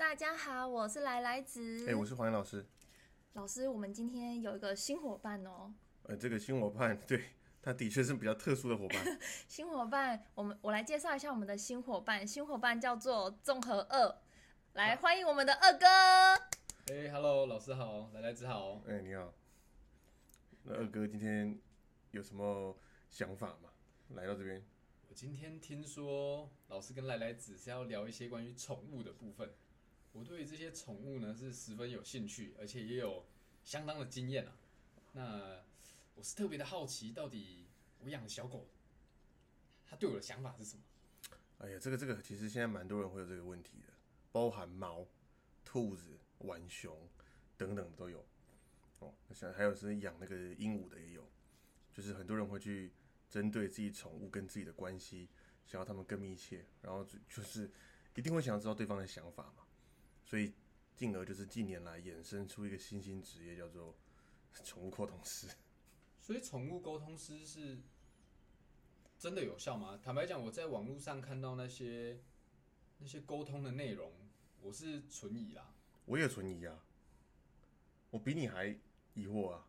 大家好，我是来来子。哎、我是黄岩老师。老师，我们今天有一个新伙伴哦。呃，这个新伙伴，对他的确是比较特殊的伙伴。新伙伴，我们我来介绍一下我们的新伙伴，新伙伴叫做综合二，来欢迎我们的二哥。哎、h e l l o 老师好，来来子好。哎、你好。那二哥今天有什么想法吗？来到这边，我今天听说老师跟来来子是要聊一些关于宠物的部分。我对这些宠物呢是十分有兴趣，而且也有相当的经验啊。那我是特别的好奇，到底我养的小狗，它对我的想法是什么？哎呀，这个这个其实现在蛮多人会有这个问题的，包含猫、兔子、浣熊等等都有。哦，像还有是养那个鹦鹉的也有，就是很多人会去针对自己宠物跟自己的关系，想要他们更密切，然后就就是一定会想要知道对方的想法嘛，所以进而就是近年来衍生出一个新兴职业，叫做宠物沟通师。所以宠物沟通师是真的有效吗？坦白讲，我在网络上看到那些那些沟通的内容，我是存疑啦。我也存疑啊，我比你还疑惑啊。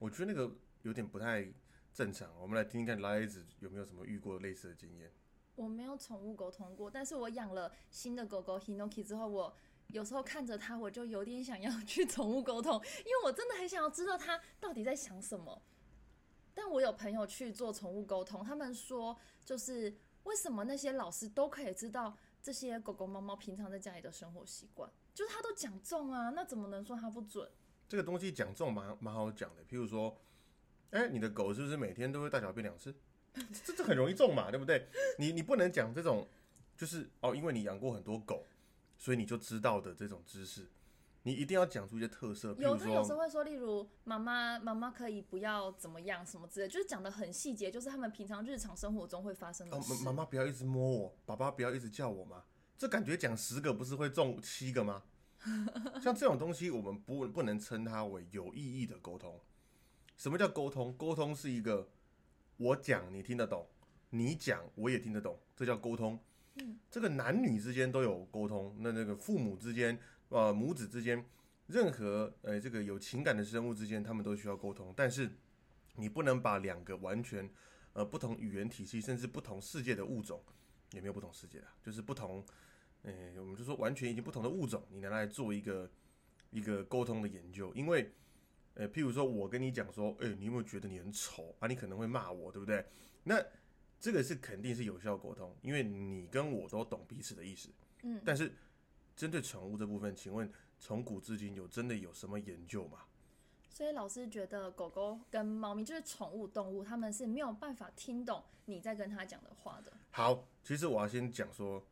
我觉得那个有点不太正常。我们来听听看来子有没有什么遇过类似的经验。我没有宠物沟通过，但是我养了新的狗狗 Hinoki 之后，我有时候看着它，我就有点想要 去宠物沟通，因为我真的很想要知道它到底在想什么。但我有朋友去做宠物沟通，他们说，就是为什么那些老师都可以知道这些狗狗、猫猫平常在家里的生活习惯，就是他都讲中啊，那怎么能说它不准？这个东西讲中蛮蛮好讲的，譬如说，哎、你的狗是不是每天都会大小便两次？这这很容易中嘛，对不对？你你不能讲这种，就是哦，因为你养过很多狗，所以你就知道的这种知识，你一定要讲出一些特色，譬有，如他有时，候会说，例如妈妈妈妈可以不要怎么样什么之类，就是讲的很细节，就是他们平常日常生活中会发生的哦，事。妈妈不要一直摸我，爸爸不要一直叫我嘛，这感觉讲十个不是会中七个吗？像这种东西，我们不不能称它为有意义的沟通。什么叫沟通？沟通是一个我讲你听得懂，你讲我也听得懂，这叫沟通。这个男女之间都有沟通，那那个父母之间，呃，母子之间，任何呃这个有情感的生物之间，他们都需要沟通。但是你不能把两个完全呃不同语言体系，甚至不同世界的物种，也没有不同世界啊，就是不同，呃，我们就说完全已经不同的物种，你拿来做一个一个沟通的研究，因为。呃，譬如说，我跟你讲说，哎、你有没有觉得你很丑啊？你可能会骂我，对不对？那这个是肯定是有效沟通，因为你跟我都懂彼此的意思。嗯，但是针对宠物这部分，请问从古至今有真的有什么研究吗？所以老师觉得狗狗跟猫咪就是宠物动物，他们是没有办法听懂你在跟他讲的话的。好，其实我要先讲说，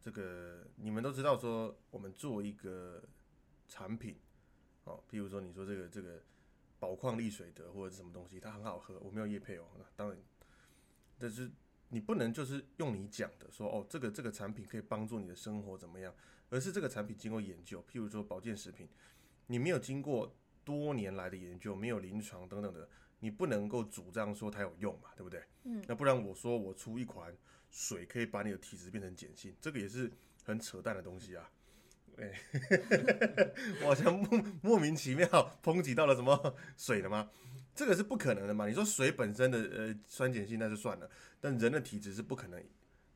这个你们都知道说，我们做一个产品，哦，譬如说你说这个这个宝矿力水得或者是什么东西，它很好喝，我没有叶配哦，那当然，但是你不能就是用你讲的说哦，这个这个产品可以帮助你的生活怎么样，而是这个产品经过研究，譬如说保健食品，你没有经过多年来的研究，没有临床等等的，你不能够主张说它有用嘛，对不对？嗯，那不然我说我出一款水可以把你的体质变成碱性，这个也是很扯淡的东西啊。哎、我好像莫莫名其妙抨击到了什么水了吗？这个是不可能的嘛？你说水本身的呃酸碱性那就算了，但人的体质是不可能，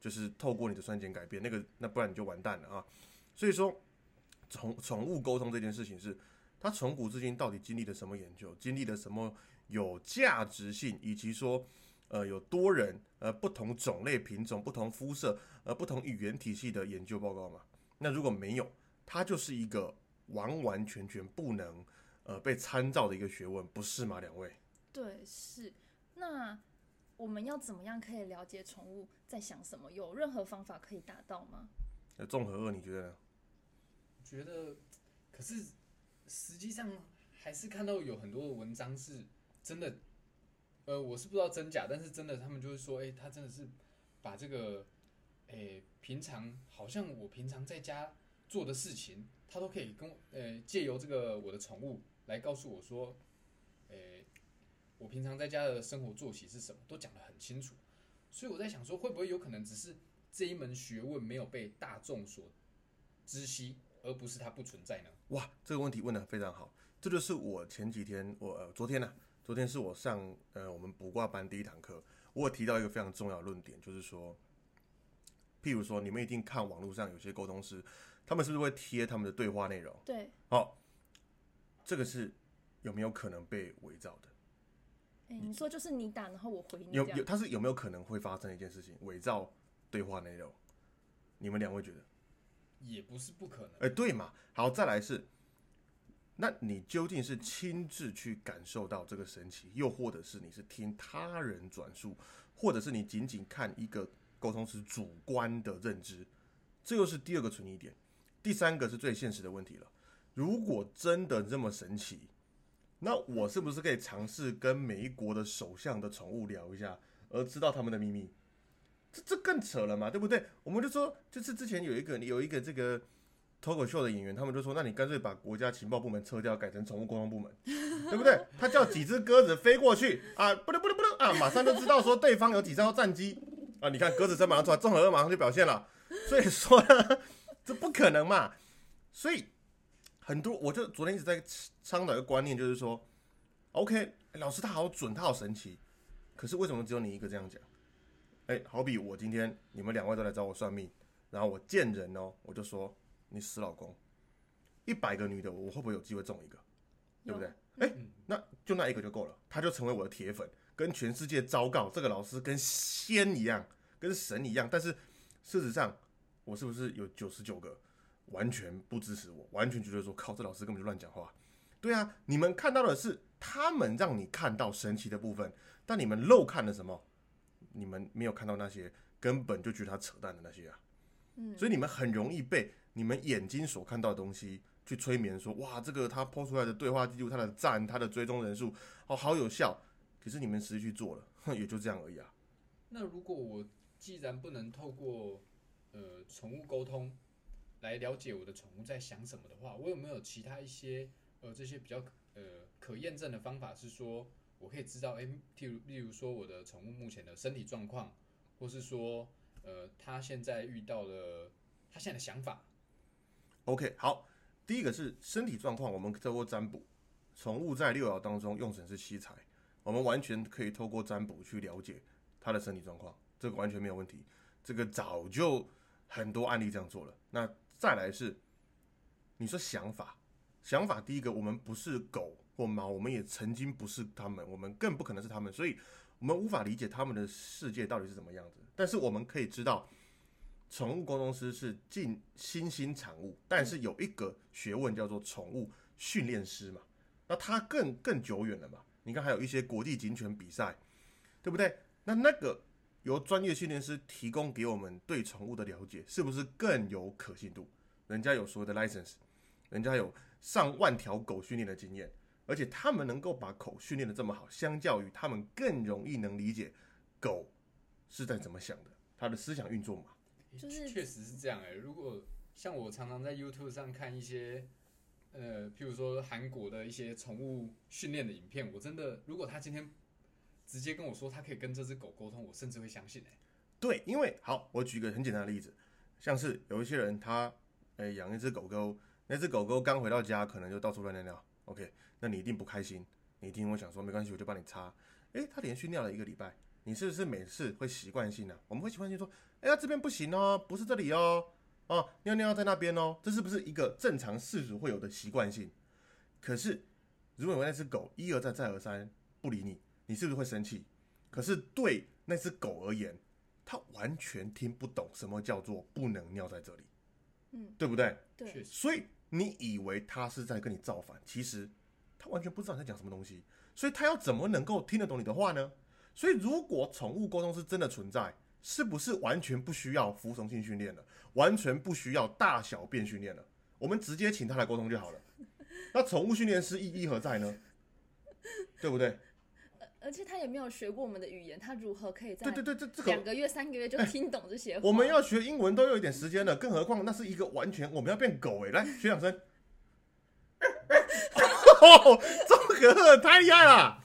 就是透过你的酸碱改变那个，那不然你就完蛋了啊。所以说，宠宠物沟通这件事情是，它从古至今到底经历了什么研究，经历了什么有价值性，以及说，呃，有多人呃不同种类品种、不同肤色、呃不同语言体系的研究报告嘛？那如果没有，它就是一个完完全全不能呃被参照的一个学问，不是吗？两位？对，是。那我们要怎么样可以了解宠物在想什么？有任何方法可以达到吗？那，综合二，你觉得呢？觉得，可是实际上还是看到有很多的文章是真的，呃，我是不知道真假，但是真的他们就是说，哎、他真的是把这个，哎、平常好像我平常在家做的事情，他都可以跟我，呃，借由这个我的宠物来告诉我说，呃、我平常在家的生活作息是什么，都讲得很清楚。所以我在想说，会不会有可能只是这一门学问没有被大众所知悉，而不是它不存在呢？哇，这个问题问的非常好，这就是我前几天我、呃、昨天呢、昨天是我上呃我们卜卦班第一堂课，我有提到一个非常重要的论点，就是说，譬如说你们一定看网络上有些沟通师，他们是不是会贴他们的对话内容？对，好、这个是有没有可能被伪造的？哎、你说就是你打，然后我回你这样有有，它是有没有可能会发生的一件事情，伪造对话内容？你们两位觉得？也不是不可能。哎、对嘛？好，再来是，那你究竟是亲自去感受到这个神奇，又或者是你是听他人转述，或者是你仅仅看一个沟通师主观的认知？这又是第二个存疑点。第三个是最现实的问题了。如果真的这么神奇，那我是不是可以尝试跟每一国的首相的宠物聊一下，而知道他们的秘密？这这更扯了嘛，对不对？我们就说，就是之前有一个有一个这个脱口秀的演员，他们就说，那你干脆把国家情报部门撤掉，改成宠物沟通部门，对不对？他叫几只鸽子飞过去啊，不对不对不对啊，马上就知道说对方有几艘战机啊，你看鸽子声马上出来，综合二马上就表现了，所以说，可能嘛，所以很多我就昨天一直在倡导一个观念，就是说，OK，老师他好准，他好神奇，可是为什么只有你一个这样讲？哎、好比我今天你们两位都来找我算命，然后我见人哦，我就说你死老公，一百个女的，我会不会有机会中一个？对不对？哎、嗯那就那一个就够了，他就成为我的铁粉，跟全世界昭告这个老师跟仙一样，跟神一样。但是事实上，我是不是有九十九个完全不支持我，完全觉得说靠，这老师根本就乱讲话？对啊，你们看到的是他们让你看到神奇的部分，但你们漏看了什么？你们没有看到那些根本就觉得他扯淡的那些啊。嗯，所以你们很容易被你们眼睛所看到的东西去催眠说，哇，这个他抛出来的对话记录，他的赞，他的追踪人数，哦，好有效。可是你们实际去做了，哼，也就这样而已啊。那如果我既然不能透过呃宠物沟通来了解我的宠物在想什么的话，我有没有其他一些呃这些比较呃可验证的方法，是说我可以知道，哎、例如例如说我的宠物目前的身体状况，或是说呃它现在遇到了它现在的想法，OK，好，第一个是身体状况，我们透过占卜，宠物在六爻当中用神是七财，我们完全可以透过占卜去了解它的身体状况，这个完全没有问题。这个早就很多案例这样做了。那再来是，你说想法，想法第一个，我们不是狗或猫，我们也曾经不是他们，我们更不可能是他们，所以我们无法理解他们的世界到底是怎么样子。但是我们可以知道，宠物沟通师是近新兴产物，但是有一个学问叫做宠物训练师嘛，那它更更久远了嘛。你看，还有一些国际警犬比赛，对不对？那那个由专业训练师提供给我们对宠物的了解，是不是更有可信度？人家有所谓的 license，人家有上万条狗训练的经验，而且他们能够把狗训练的这么好，相较于他们更容易能理解狗是在怎么想的，它的思想运作嘛。就是确实是这样哎、如果像我常常在 YouTube 上看一些，呃，譬如说韩国的一些宠物训练的影片，我真的，如果他今天直接跟我说他可以跟这只狗沟通，我甚至会相信哎、对，因为好，我举个很简单的例子，像是有一些人他，诶养一只狗狗，那只狗狗刚回到家，可能就到处乱尿尿，OK，那你一定不开心，你一定会想说没关系，我就帮你擦。诶，它连续尿了一个礼拜，你是不是每次会习惯性的、我们会习惯性说，哎呀这边不行哦，不是这里哦，哦尿尿在那边哦，这是不是一个正常事主会有的习惯性？可是如果有那只狗一而再再而三不理你，你是不是会生气？可是对那只狗而言，它完全听不懂什么叫做不能尿在这里，嗯，对不对？对确，实，所以你以为它是在跟你造反，其实它完全不知道你在讲什么东西，所以它要怎么能够听得懂你的话呢？所以如果宠物沟通是真的存在，是不是完全不需要服从性训练了，完全不需要大小便训练了？我们直接请它来沟通就好了。那宠物训练师意义何在呢？对不对？而且他也没有学过我们的语言，他如何可以在对对对，这这个两个月、三个月就听懂这些话？我们要学英文都有一点时间了，更何况那是一个完全我们要变狗哎！来学两声，哦，周可赫太厉害了，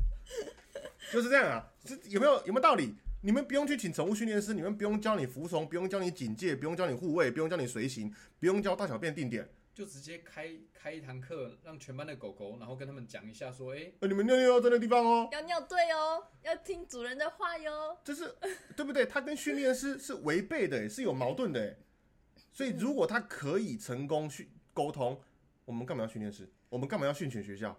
就是这样啊，这有没有有没有道理？你们不用去请宠物训练师，你们不用教你服从，不用教你警戒，不用教你护卫，不用教你随行，不用教大小便定点。就直接开开一堂课，让全班的狗狗，然后跟他们讲一下，说，哎、呃，你们尿尿要在那地方哦，要尿对哦，要听主人的话哟。这是对不对？他跟训练师是违背的，是有矛盾的。所以如果他可以成功去沟通，我们干嘛要训练师？我们干嘛要训犬学校？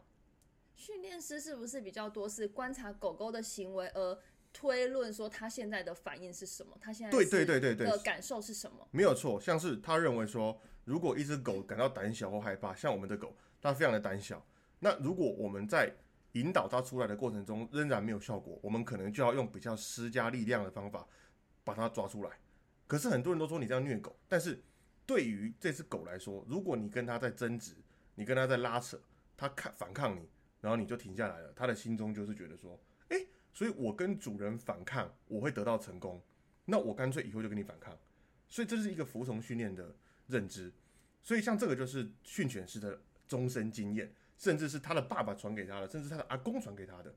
训练师是不是比较多是观察狗狗的行为而推论说他现在的反应是什么？他现在对对对对对的感受是什么？没有错，像是他认为说，如果一只狗感到胆小或害怕，像我们的狗，它非常的胆小。那如果我们在引导它出来的过程中仍然没有效果，我们可能就要用比较施加力量的方法把它抓出来。可是很多人都说你这样虐狗，但是对于这只狗来说，如果你跟它在争执，你跟它在拉扯，它看反抗你，然后你就停下来了，它的心中就是觉得说，诶，所以我跟主人反抗，我会得到成功，那我干脆以后就跟你反抗。所以这是一个服从训练的认知。所以像这个就是训犬师的终身经验，甚至是他的爸爸传给他的，甚至他的阿公传给他的。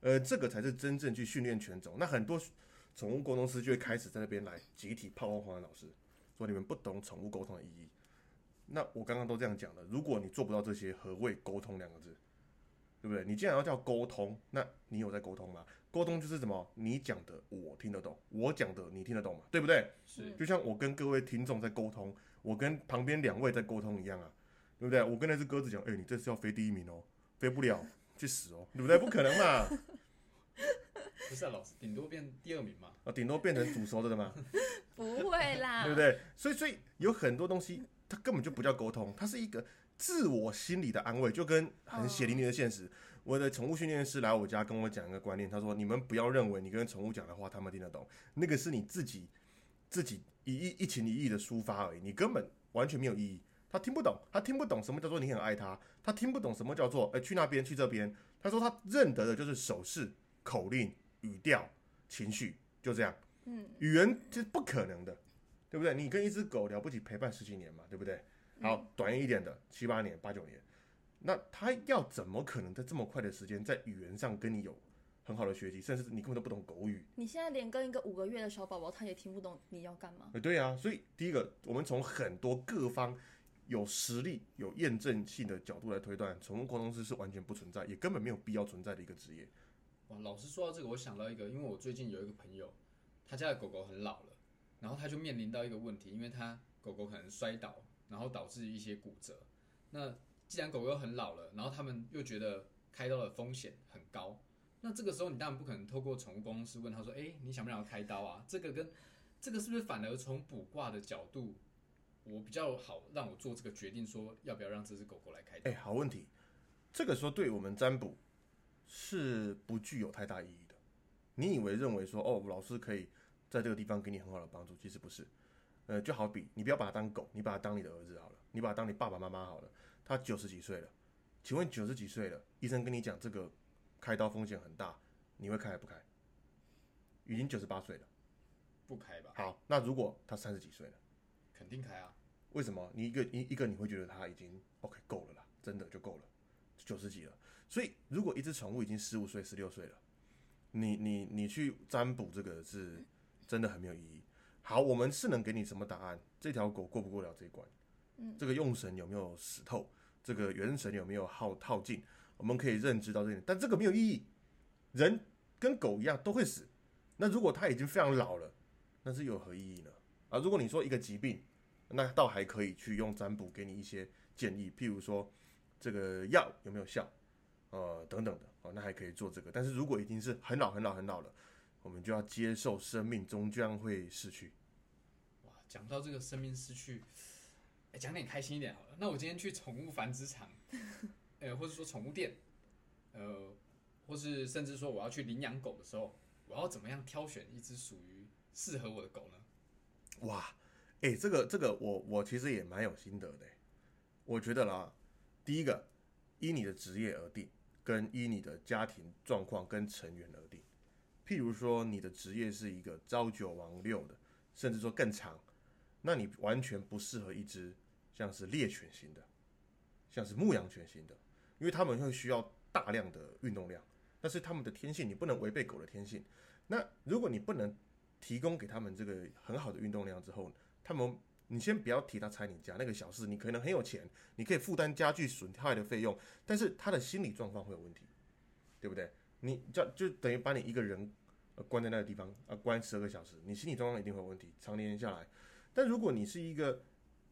呃，这个才是真正去训练犬种。那很多宠物沟通师就会开始在那边来集体炮轰黄安老师，说你们不懂宠物沟通的意义。那我刚刚都这样讲了，如果你做不到这些，何谓沟通两个字？对不对？你既然要叫沟通，那你有在沟通吗？沟通就是什么？你讲的我听得懂，我讲的你听得懂嘛？对不对？是就像我跟各位听众在沟通，我跟旁边两位在沟通一样啊，对不对？我跟那只鸽子讲，哎、你这次要飞第一名哦，飞不了去死哦，对不对？不可能嘛，不是啊，老师顶多变第二名嘛？啊，顶多变成煮熟的了嘛，不会啦，对不对？所以，所以有很多东西它根本就不叫沟通，它是一个自我心理的安慰，就跟很血淋淋的现实。我的宠物训练师来我家跟我讲一个观念，他说：你们不要认为你跟宠物讲的话他们听得懂，那个是你自己自己一意一情一意的抒发而已，你根本完全没有意义。他听不懂，他听不懂什么叫做你很爱他，他听不懂什么叫做哎、去那边去这边。他说他认得的就是手势、口令、语调、情绪，就这样。嗯，语言这是不可能的，对不对？你跟一只狗了不起陪伴十几年嘛，对不对？好，短一点的七八年、八九年，那他要怎么可能在这么快的时间在语言上跟你有很好的学习，甚至你根本都不懂狗语？你现在连跟一个五个月的小宝宝，他也听不懂你要干嘛。呃对啊，所以第一个，我们从很多各方有实力、有验证性的角度来推断，宠物沟通师是完全不存在，也根本没有必要存在的一个职业。哇，老师说到这个，我想到一个，因为我最近有一个朋友，他家的狗狗很老了，然后他就面临到一个问题，因为他狗狗可能摔倒，然后导致一些骨折。那既然狗狗很老了，然后他们又觉得开刀的风险很高，那这个时候你当然不可能透过宠物公司问他说，哎、你想不想要开刀啊？这个跟这个是不是反而从卜卦的角度，我比较好让我做这个决定，说要不要让这只狗狗来开刀？哎、好问题，这个时候对我们占卜是不具有太大意义的。你以为认为说，哦，老师可以在这个地方给你很好的帮助，其实不是。呃，就好比你不要把它当狗，你把它当你的儿子好了，你把它当你爸爸妈妈好了。他九十几岁了，请问九十几岁了，医生跟你讲这个开刀风险很大，你会开还不开？已经九十八岁了。不开吧？好，那如果他三十几岁了，肯定开啊！为什么？你一个一一个你会觉得他已经 OK 够了啦，真的就够了，九十几了。所以如果一只宠物已经十五岁、十六岁了，你你你去占卜这个是真的很没有意义。好，我们是能给你什么答案？这条狗过不过了这一关？嗯，这个用神有没有死透？这个元神有没有耗耗尽？我们可以认知到这点，但这个没有意义。人跟狗一样都会死，那如果它已经非常老了，那是有何意义呢？啊，如果你说一个疾病，那倒还可以去用占卜给你一些建议，譬如说这个药有没有效，呃等等的，哦，那还可以做这个。但是如果已经是很老很老很老了，我们就要接受生命终将会逝去。讲到这个生命失去，哎，讲点开心一点好了。那我今天去宠物繁殖场，呃，或者说宠物店，呃，或是甚至说我要去领养狗的时候，我要怎么样挑选一只属于适合我的狗呢？哇，哎、这个这个我我其实也蛮有心得的。我觉得啦，第一个依你的职业而定，跟依你的家庭状况跟成员而定。譬如说你的职业是一个朝九晚六的，甚至说更长，那你完全不适合一只像是猎犬型的，像是牧羊犬型的，因为他们会需要大量的运动量，那是他们的天性，你不能违背狗的天性。那如果你不能提供给他们这个很好的运动量之后，他们你先不要提他拆你家那个小事，你可能很有钱，你可以负担家具损害的费用，但是他的心理状况会有问题，对不对？你叫就等于把你一个人关在那个地方啊，关十二个小时，你心理状况一定会有问题，常年下来。但如果你是一个，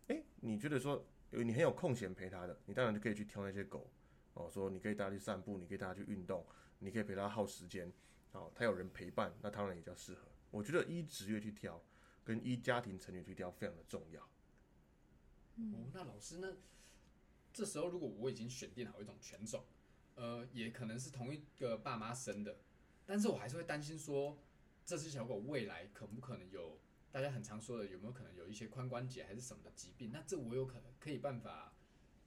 哎，你觉得说有你很有空闲陪他的，你当然就可以去挑那些狗哦，说你可以带他去散步，你可以带他去运动，你可以陪他耗时间，哦，他有人陪伴，那当然也叫适合。我觉得依职业去挑，跟依家庭成员去挑非常的重要。哦，那老师呢？这时候如果我已经选定好一种犬种，呃，也可能是同一个爸妈生的，但是我还是会担心说，这只小狗未来可不可能有大家很常说的，有没有可能有一些髋关节还是什么的疾病？那这我有可能可以办法，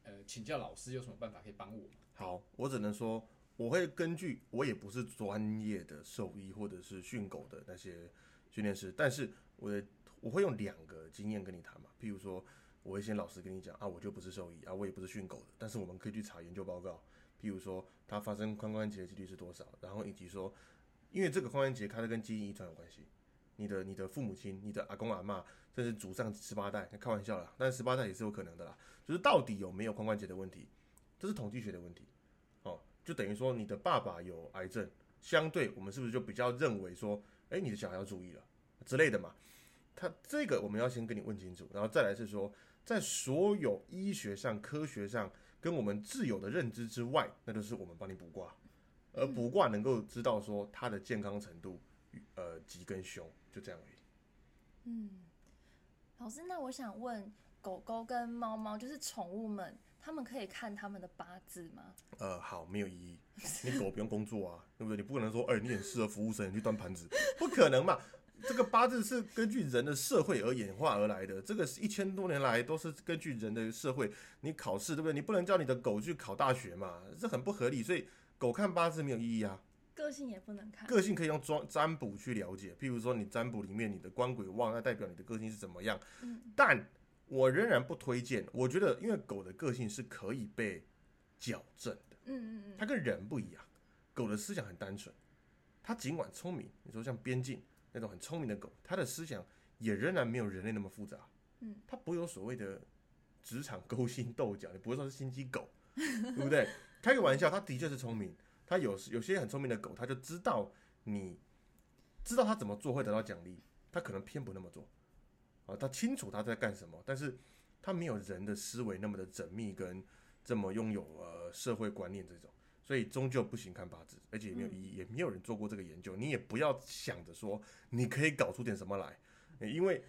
呃，请教老师有什么办法可以帮我吗？好，我只能说，我会根据我也不是专业的兽医或者是训狗的那些训练师，但是我的我会用两个经验跟你谈嘛，譬如说。我会先老实跟你讲啊，我就不是兽医啊，我也不是训狗的，但是我们可以去查研究报告，譬如说它发生髋关节的几率是多少，然后以及说，因为这个髋关节它是跟基因遗传有关系，你的你的父母亲、你的阿公阿妈，甚至祖上十八代，那开玩笑啦，但十八代也是有可能的啦，就是到底有没有髋关节的问题，这是统计学的问题，哦，就等于说你的爸爸有癌症，相对我们是不是就比较认为说，哎，你的小孩要注意了之类的嘛？他这个我们要先跟你问清楚，然后再来是说。在所有医学上、科学上跟我们自有的认知之外，那就是我们帮你卜卦，而卜卦能够知道说他的健康程度，呃，吉跟凶，就这样而已。嗯，老师，那我想问，狗狗跟猫猫就是宠物们，他们可以看他们的八字吗？呃，好，没有意义。你狗不用工作啊，对不对？你不可能说，哎，你很适合服务生，你去端盘子，不可能嘛。这个八字是根据人的社会而演化而来的，这个是一千多年来都是根据人的社会。你考试对不对？你不能叫你的狗去考大学嘛，这很不合理。所以狗看八字没有意义啊。个性也不能看。个性可以用装占卜去了解，譬如说你占卜里面你的官鬼旺，那代表你的个性是怎么样。嗯。但我仍然不推荐。我觉得，因为狗的个性是可以被矫正的。嗯嗯嗯。它跟人不一样，狗的思想很单纯，它尽管聪明，你说像边境。那种很聪明的狗，它的思想也仍然没有人类那么复杂。嗯，它不会有所谓的职场勾心斗角，你不会说是心机狗，对不对？开个玩笑，它的确是聪明。它有有些很聪明的狗，它就知道你知道它怎么做会得到奖励，它可能偏不那么做。啊，它清楚它在干什么，但是它没有人的思维那么的缜密，跟这么拥有呃社会观念这种。所以终究不行看八字，而且也没有意义，也没有人做过这个研究。你也不要想着说你可以搞出点什么来，因为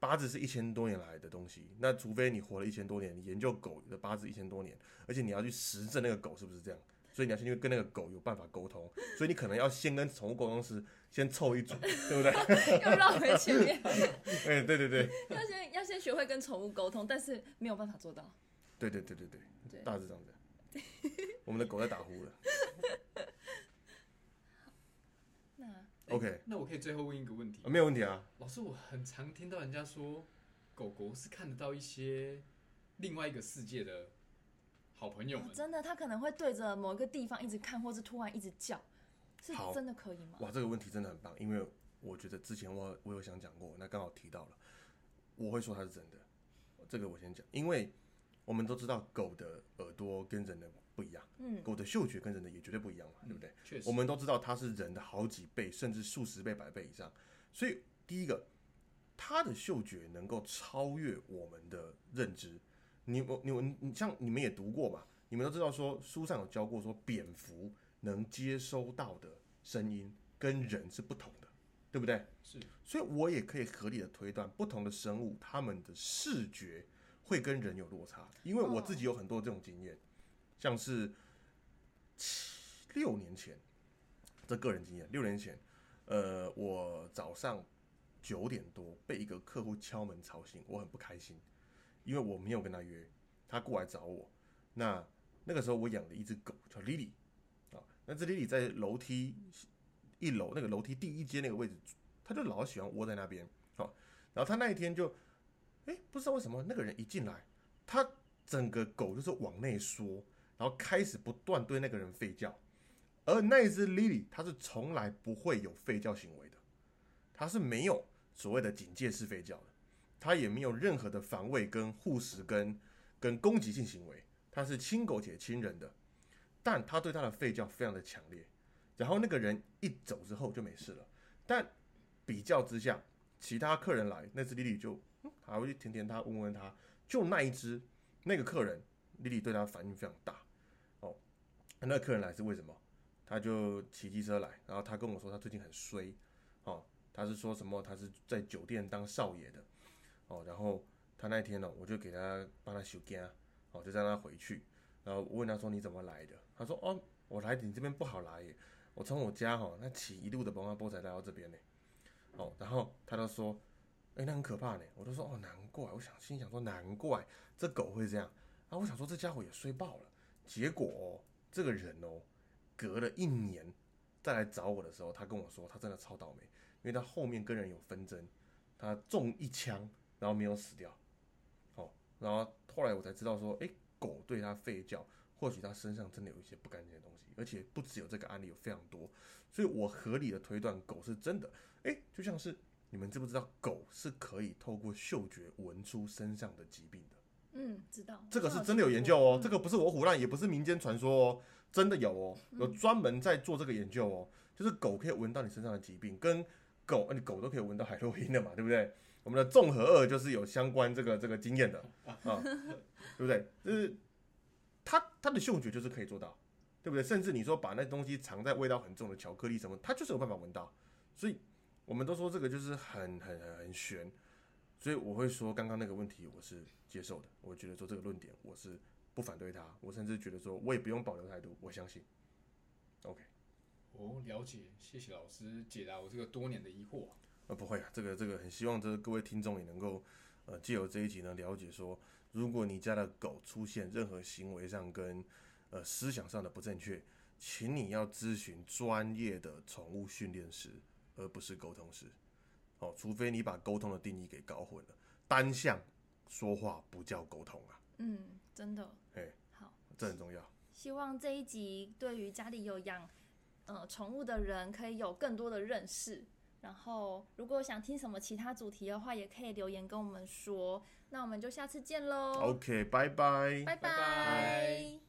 八字是一千多年来的东西。那除非你活了一千多年，你研究狗的八字一千多年，而且你要去实证那个狗是不是这样，所以你要先去跟那个狗有办法沟通。所以你可能要先跟宠物沟通师先凑一组，对不对？要绕回前面。哎，对对对。要先要先学会跟宠物沟通，但是没有办法做到。对对对对对，大致这样子。我们的狗在打呼了。那 OK，那我可以最后问一个问题？没有问题啊。老师，我很常听到人家说，狗狗是看得到一些另外一个世界的好朋友们。真的，他可能会对着某一个地方一直看，或是突然一直叫，是真的可以吗？哇，这个问题真的很棒，因为我觉得之前我我有想讲过，那刚好提到了，我会说它是真的。这个我先讲，因为。我们都知道狗的耳朵跟人的不一样，嗯，狗的嗅觉跟人的也绝对不一样嘛，对不对？确实，我们都知道它是人的好几倍，甚至数十倍、百倍以上。所以第一个，它的嗅觉能够超越我们的认知。你我你们你像你们也读过嘛？你们都知道说书上有教过说蝙蝠能接收到的声音跟人是不同的，对不对？是。所以我也可以合理的推断，不同的生物它们的视觉。会跟人有落差，因为我自己有很多这种经验，像是七六年前，这个人经验，六年前，呃，我早上九点多被一个客户敲门吵醒，我很不开心，因为我没有跟他约，他过来找我，那那个时候我养了一只狗叫 Lily，啊，那只 Lily 在楼梯一楼那个楼梯第一阶那个位置，他就老喜欢窝在那边，好，然后他那一天就。哎，不知道为什么那个人一进来，他整个狗就是往内缩，然后开始不断对那个人吠叫，而那一只 Lily 它是从来不会有吠叫行为的，它是没有所谓的警戒式吠叫，它也没有任何的防卫跟护食跟跟攻击性行为，它是亲狗且亲人的，但它对它的吠叫非常的强烈。然后那个人一走之后就没事了，但比较之下，其他客人来，那只 Lily 就还会去舔舔它，闻闻他，就那一只那个客人 Lily 对它反应非常大。哦，那客人来是为什么？他就骑机车来，然后他跟我说他最近很衰，哦，他是说什么？他是在酒店当少爷的，哦，然后他那天呢，我就给他帮他修家，哦，就让他回去，然后我问他说你怎么来的？他说哦，我来你这边不好来耶，我从我家哈那骑一路的帮他波才来到这边呢，哦，然后他就说，哎、那很可怕呢，我就说哦难怪，我想心想说难怪这狗会这样，啊，我想说这家伙也衰爆了，结果、哦、这个人哦。隔了一年再来找我的时候，他跟我说他真的超倒霉，因为他后面跟人有纷争，他中一枪然后没有死掉，哦，然后后来我才知道说，诶，狗对它吠叫，或许它身上真的有一些不干净的东西，而且不只有这个案例，有非常多，所以我合理的推断狗是真的，诶，就像是你们知不知道狗是可以透过嗅觉闻出身上的疾病的？嗯，知道。这个是真的有研究哦，这个不是我胡乱，也不是民间传说哦，真的有哦，有专门在做这个研究哦，就是狗可以闻到你身上的疾病，跟狗，呃你狗都可以闻到海洛因的嘛，对不对？我们的综合二就是有相关这个这个经验的啊，对不对？就是它它的嗅觉就是可以做到，对不对？甚至你说把那东西藏在味道很重的巧克力什么，它就是有办法闻到，所以我们都说这个就是很很很很玄，所以我会说刚刚那个问题我是接受的，我觉得说这个论点我是不反对他，我甚至觉得说我也不用保留态度，我相信。OK，哦，了解，谢谢老师解答我这个多年的疑惑。呃，不会啊，这个这个很希望这个各位听众也能够呃借由这一集呢了解说，如果你家的狗出现任何行为上跟呃思想上的不正确，请你要咨询专业的宠物训练师，而不是沟通师。哦，除非你把沟通的定义给搞混了，单向说话不叫沟通啊，嗯，真的。哎，好，这很重要。希望这一集对于家里有养呃宠物的人可以有更多的认识。然后，如果想听什么其他主题的话，也可以留言跟我们说。那我们就下次见喽，OK，拜拜。拜拜拜